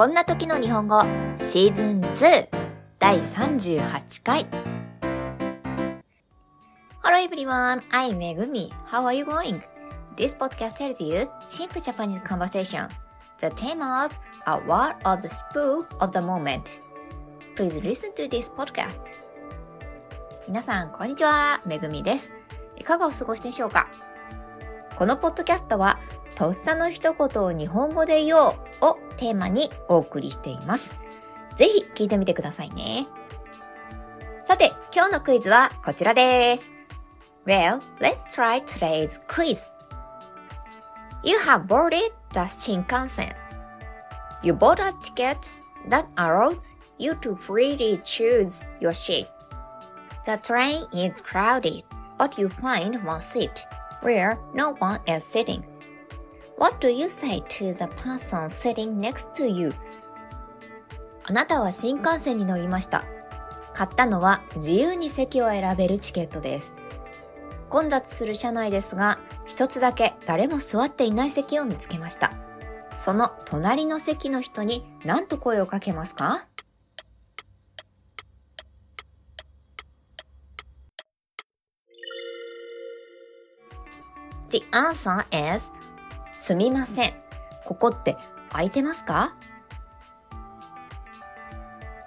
こんな時の日本語シーズン2第38回 Hello everyone, I'm Megumi. How are you going? This podcast tells you simple Japanese conversation. The theme of a word of the spur of the moment. Please listen to this podcast. 皆さん、こんにちは。めぐみです。いかがお過ごしでしょうかこのポッドキャストは、とっさの一言を日本語で言おうをテーマにお送りしています。ぜひ聞いてみてくださいね。さて、今日のクイズはこちらです。Well, let's try today's quiz. You have boarded the Shinkansen. You bought a ticket that allows you to freely choose your seat. The train is crowded, but you find one seat where no one is sitting. What do you say to the person sitting next to you? あなたは新幹線に乗りました。買ったのは自由に席を選べるチケットです。混雑する車内ですが、一つだけ誰も座っていない席を見つけました。その隣の席の人に何と声をかけますか ?The answer is すみません。ここって空いてますか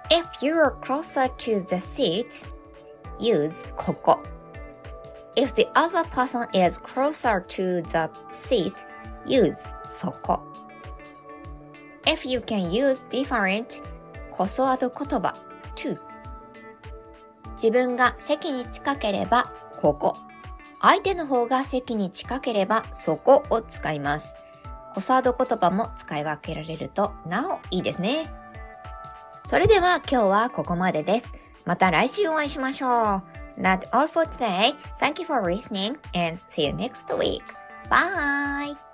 ?If you are closer to the seat, use ここ。If the other person is closer to the seat, use そこ。If you can use different こそアド言葉 to 自分が席に近ければここ。相手の方が席に近ければそこを使います。コサード言葉も使い分けられるとなおいいですね。それでは今日はここまでです。また来週お会いしましょう。That's all for today. Thank you for listening and see you next week. Bye!